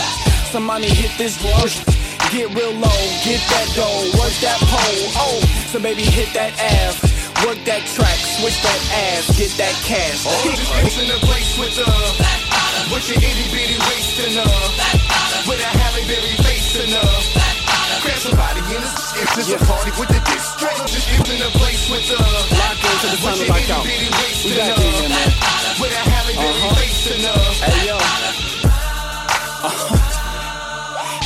Somebody hit this rush. Get real low, get that dough, work that pole. Oh, so baby, hit that ass. work that track, switch that ass, get that cash. It's in the place with uh, with your itty bitty waist and uh, with a Halle Berry face and uh, grab somebody in this. It's just a party with the district. It's in a place with uh, lock into the of my couch. We got you here, man. with a Halle Berry face and uh. Hey yo.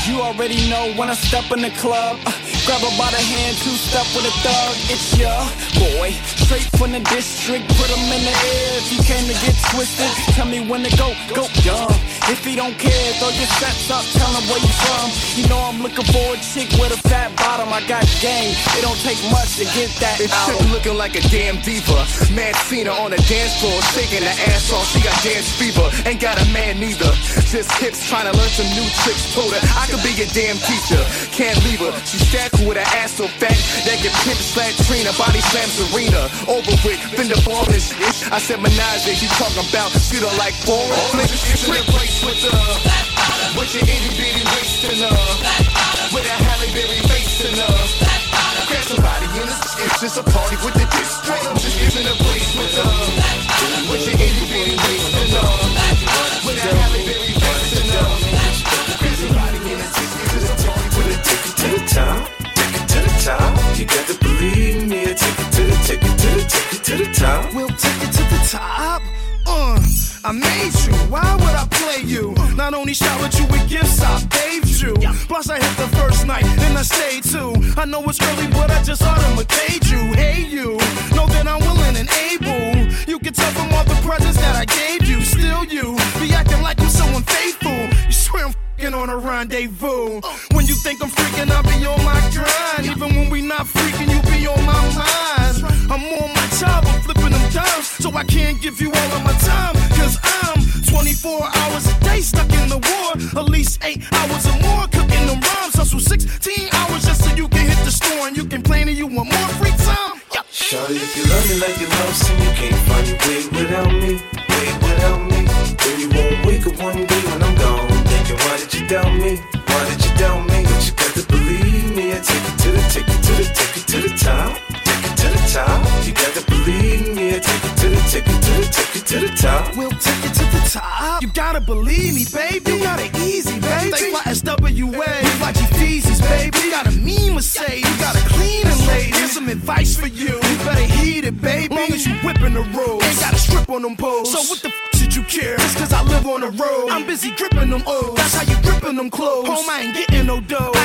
You already know when I step in the club. uh, grab her by the hand, two step with a thug. It's your boy, straight from the district. Put him in the air if he came to get twisted. Tell me when to go, go dumb. If he don't care, throw your sets up, tell him where you from. You know I'm looking for a chick with a fat bottom. I got game, it don't take much to get that It's chick looking like a damn diva. Mad seen her on the dance floor, shaking her ass off. She got dance fever, ain't got a man neither. Just hips trying to learn some new tricks. Told her I could be your damn teacher. Can't leave her. She shackled with her ass so fat that can pimp slat Trina, body slam Serena. Over with, fender ball this shit. I said menage, she talking about shit her like foreign flicks. It's in a place with uh, with your itty bitty waist and uh, with a Halle Berry face and uh. Grab somebody in this. It's just a party with the district. Just isn't a place with uh, with your itty bitty waist top. Uh, I made you. Why would I play you? Not only showered you with gifts, I bathed you. Plus, I hit the first night and I stayed too. I know it's early, but I just automated you. Hey, you. Know that I'm willing and able. You can tell from all the presents that I gave you. Still, you be acting like I'm so unfaithful. You swear I'm fing on a rendezvous. When you think I'm freaking, I'll be on my grind. Even when we not freaking, you be on my mind. I'm on my job, I'm flipping them dimes. So I can't give you all of my time. Cause I'm 24 hours a day stuck in the war. At least 8 hours or more cooking them rhymes. Hustle 16 hours just so you can hit the store and you can plan and you want more free time. Yeah. Shawty, if you love me like you love some, you can't find your way without me. Top. Take it to the top. You got to believe me. Take it to the, take it to the, take it to the top. We'll take it to the top. You gotta believe me, baby. You got it easy, baby. Think my SWA. You like Ephesians, baby. You got a mean Mercedes. You got a clean and lady. Here's some advice for you. You better heed it, baby. Long as you mm. whipping the rules. Ain't got a strip on them poles. So what the f should you care? Just cause I live on the road. I'm busy gripping them O's. That's how you gripping them clothes. Home, I ain't getting no dough.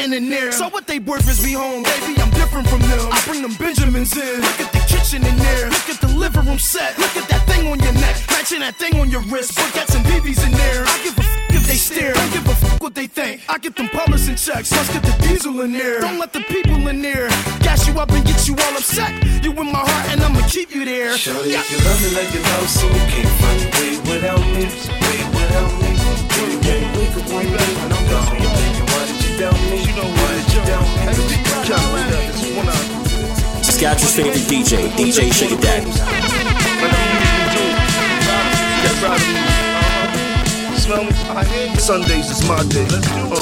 I can't in there. So what they worth is be home, baby. I'm different from them. I bring them Benjamins in. Look at the kitchen in there. Look at the living room set. Look at that thing on your neck. Matching that thing on your wrist. Put got some BBs in there. I give a f if they stare. Don't give a f what they think. I get them publishing checks. Let's get the diesel in there. Don't let the people in there gas you up and get you all upset. You in my heart and I'ma keep you there. Shawty, if you love me like you love some, you can't find your way without me. Way without me. Then you won't wake up one day when I'm gone. Got to believe me. Saskatchewan's favorite DJ, DJ Sugar Daddy. Smell? Sundays is my day. Uh,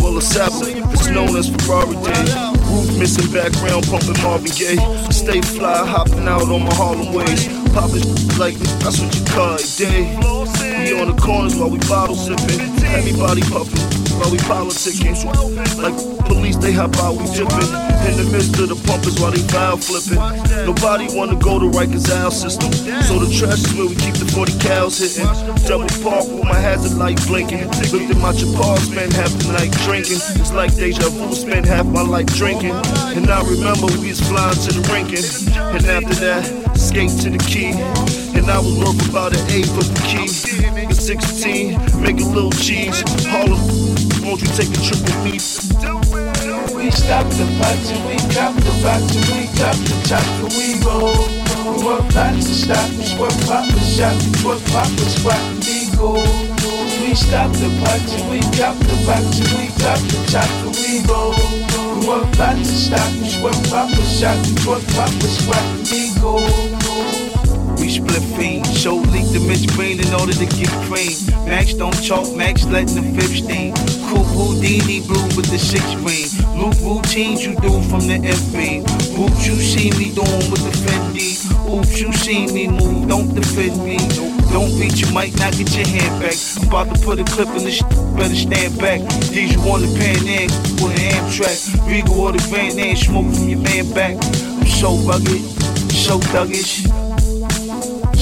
well, the Sabbath is known as Ferrari Day. Roof missing background, pumping Marvin Gaye. Stay fly, hopping out on my Harlem ways. Popping like me, that's what you call a day. We on the corners while we bottle sipping. Everybody puffin', while we politicking. Like police, they hop out, we dipping. In the midst of the pumpers while they valve flipping. Nobody wanna go to Rikers Isle system. So the trash is where we keep the 40 cows hitting. Double park with my hazard light blinking. Looked at my Chapar, spent half the night drinking. It's like deja vu, spent half my life drinking. And I remember we was flying to the rinking. And after that, skate to the key. And I was worth about an eighth of the key. At 16, make a little cheese. Harlem, won't you take a trip with me? We stop the party, we drop the party, we drop the top, and we roll. We work lots of stop, we work pop a shot, work pop a spot, and we go. We stop the party, we drop the party, we drop the top, and we roll. We work lots of stop, we work pop a shot, work pop a spot, and we go. Split fiend, show leak the Mitch Green in order to get cream. Max don't chalk, Max letting the fifth steam. Cool Houdini blue with the six ring. Loop routines you do from the FB. Oops, you see me doing with the Fendi. Oops, you see me move, don't defend me. Don't beat, you might not get your hand back. I'm about to put a clip in the sh- better stand back. These you on the Pan Am with an Amtrak. Regal or the Van Am, smoke from your man back. I'm so rugged, so thuggish.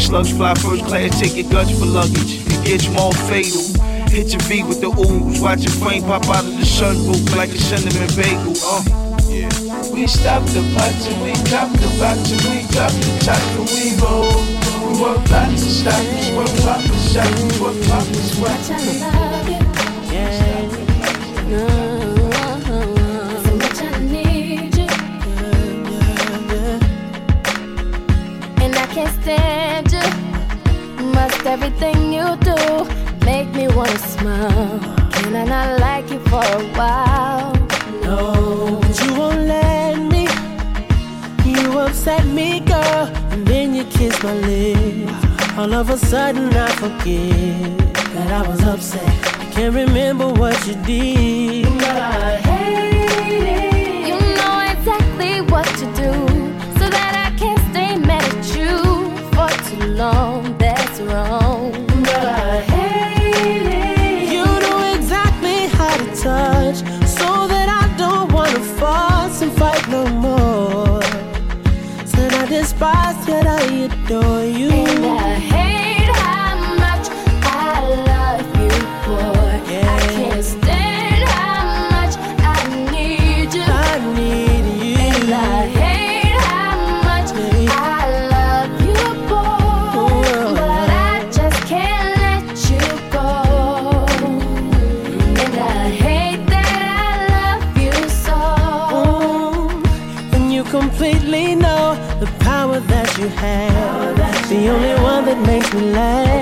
Slugs fly first class, take your guts for luggage. It gets more fatal. Hit your V with the ooze. Watch your frame pop out of the sunroof like a cinnamon bagel. Uh. Yeah. We stop the party, we drop the party, we drop the top, and we roll. We work lots of stop, work pop a shot, work pop a spot. And everything you do make me wanna smile. Can I not like you for a while? No, but you won't let me. You upset me, girl, and then you kiss my lips. All of a sudden, I forget that I was upset. I can't remember what you did, but I hate it. You know exactly what to do adore you. Only one that makes me laugh.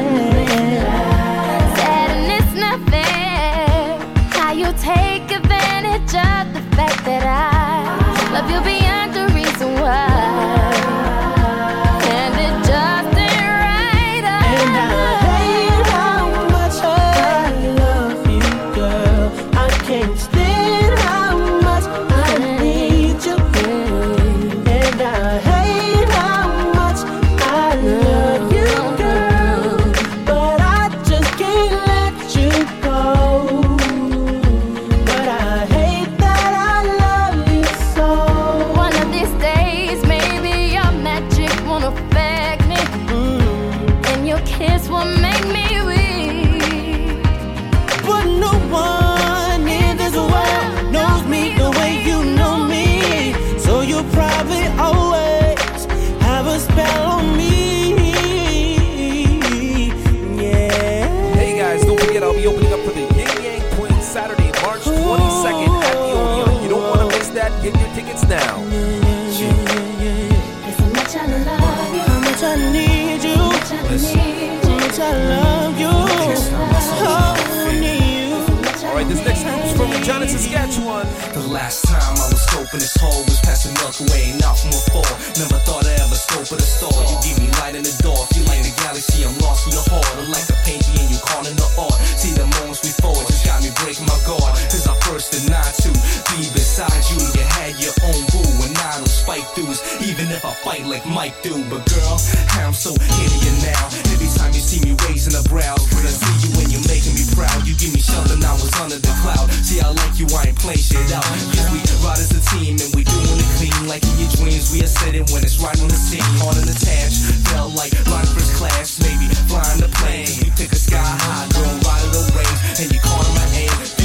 Johnny, Saskatchewan. The last time I was scoping this hole was passing Milkway, not from a fall. Never thought I ever scope at a star. You give me light in the door. Feel like the galaxy, I'm lost in your heart. I like a painting and you calling the art. See the moments we forward just got me break my guard. Cause I first denied to be beside you. You had your own boo, and I don't spike dudes, even if I fight like Mike do. But girl, I'm so into you now. Every time you see me raising the brow, when I see you when you're making proud. You give me shelter, now it's under the cloud. See, I like you, I ain't playing shit out. Cause we ride as a team and we doing it clean. Like in your dreams, we are sitting when it's right on the scene. Hard and attached, felt like line first class. Maybe flying the plane. we take a sky high, girl, ride of the range. And you call my name.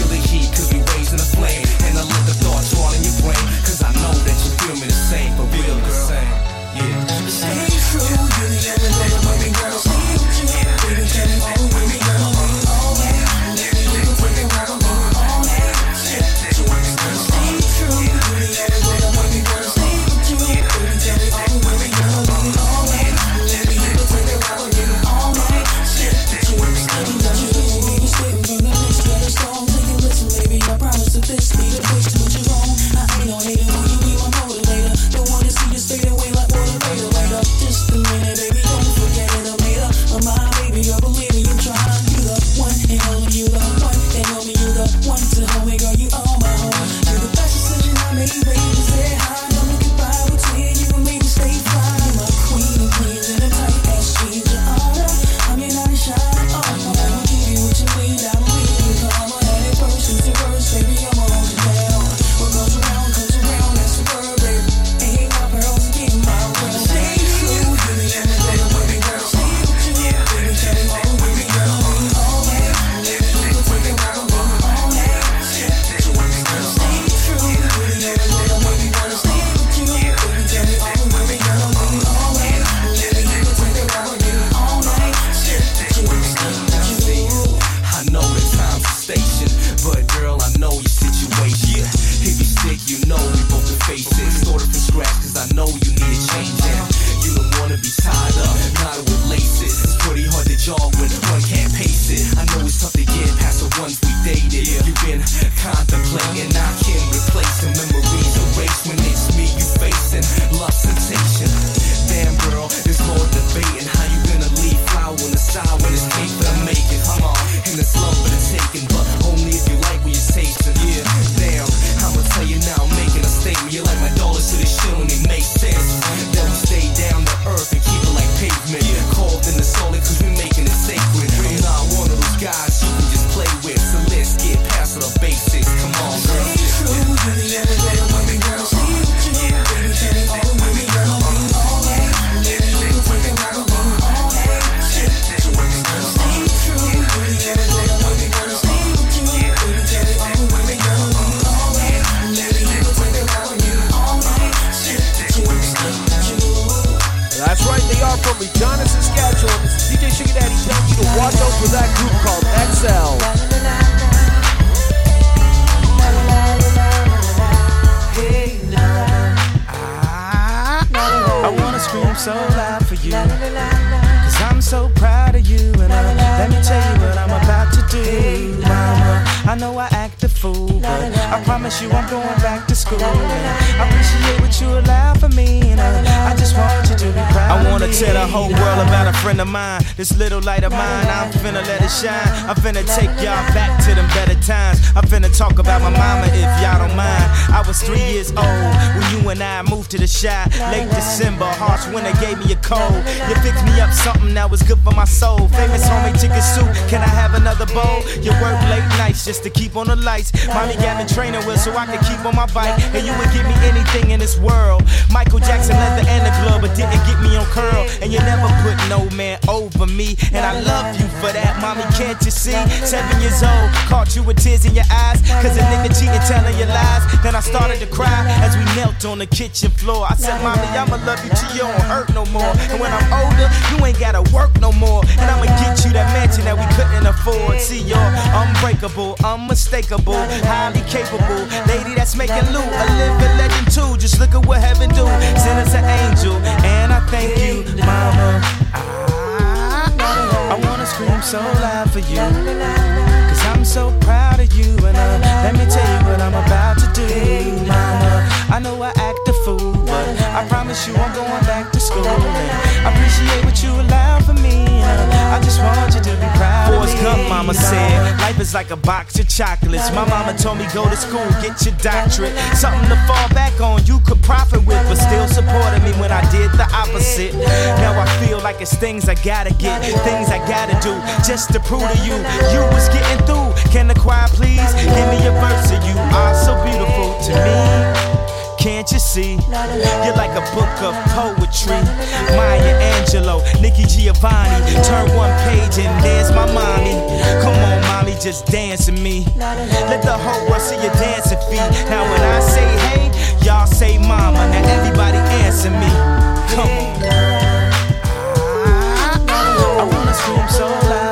up late nights just to keep on the lights. Mommy got the trainer with so I could keep on my bike. And you would give me anything in this world. Michael Jackson leather and a glove, but didn't get me on curl. And you never put no man over me. And I love you for that, mommy. Can't you see? Seven years old, caught you with tears in your eyes. Cause a nigga cheated telling you lies. Then I started to cry as we knelt on the kitchen floor. I said, Mommy, I'ma love you till you don't hurt no more. And when I'm older, you ain't gotta work no more. And I'ma get you that mansion that we couldn't afford. See, y'all, unbreakable, unmistakable, highly capable. Lady that's making loot, a living legend too. Just look at what heaven do. Send us an angel, and I thank you, mama. I, I wanna scream so loud for you. Cause I'm so proud of you, and uh, let me tell you what I'm about to do, mama. I know I act a fool I promise you I'm going back to school. I appreciate what you allowed for me. I just want you to be proud. of me. Forrest Gump, mama said, life is like a box of chocolates. My mama told me go to school, get your doctorate. Something to fall back on, you could profit with, but still supported me when I did the opposite. Now I feel like it's things I gotta get, things I gotta do, just to prove to you, you was getting through. Can the choir please give me a verse of you? Are so beautiful to me. Can't you see? You're like a book of poetry. Maya Angelou, Nikki Giovanni. Turn one page and there's my mommy. Come on, mommy, just dance with me. Let the whole world see your dancing feet. Now when I say hey, y'all say mama. Now everybody answer me. Come on. I wanna scream so loud.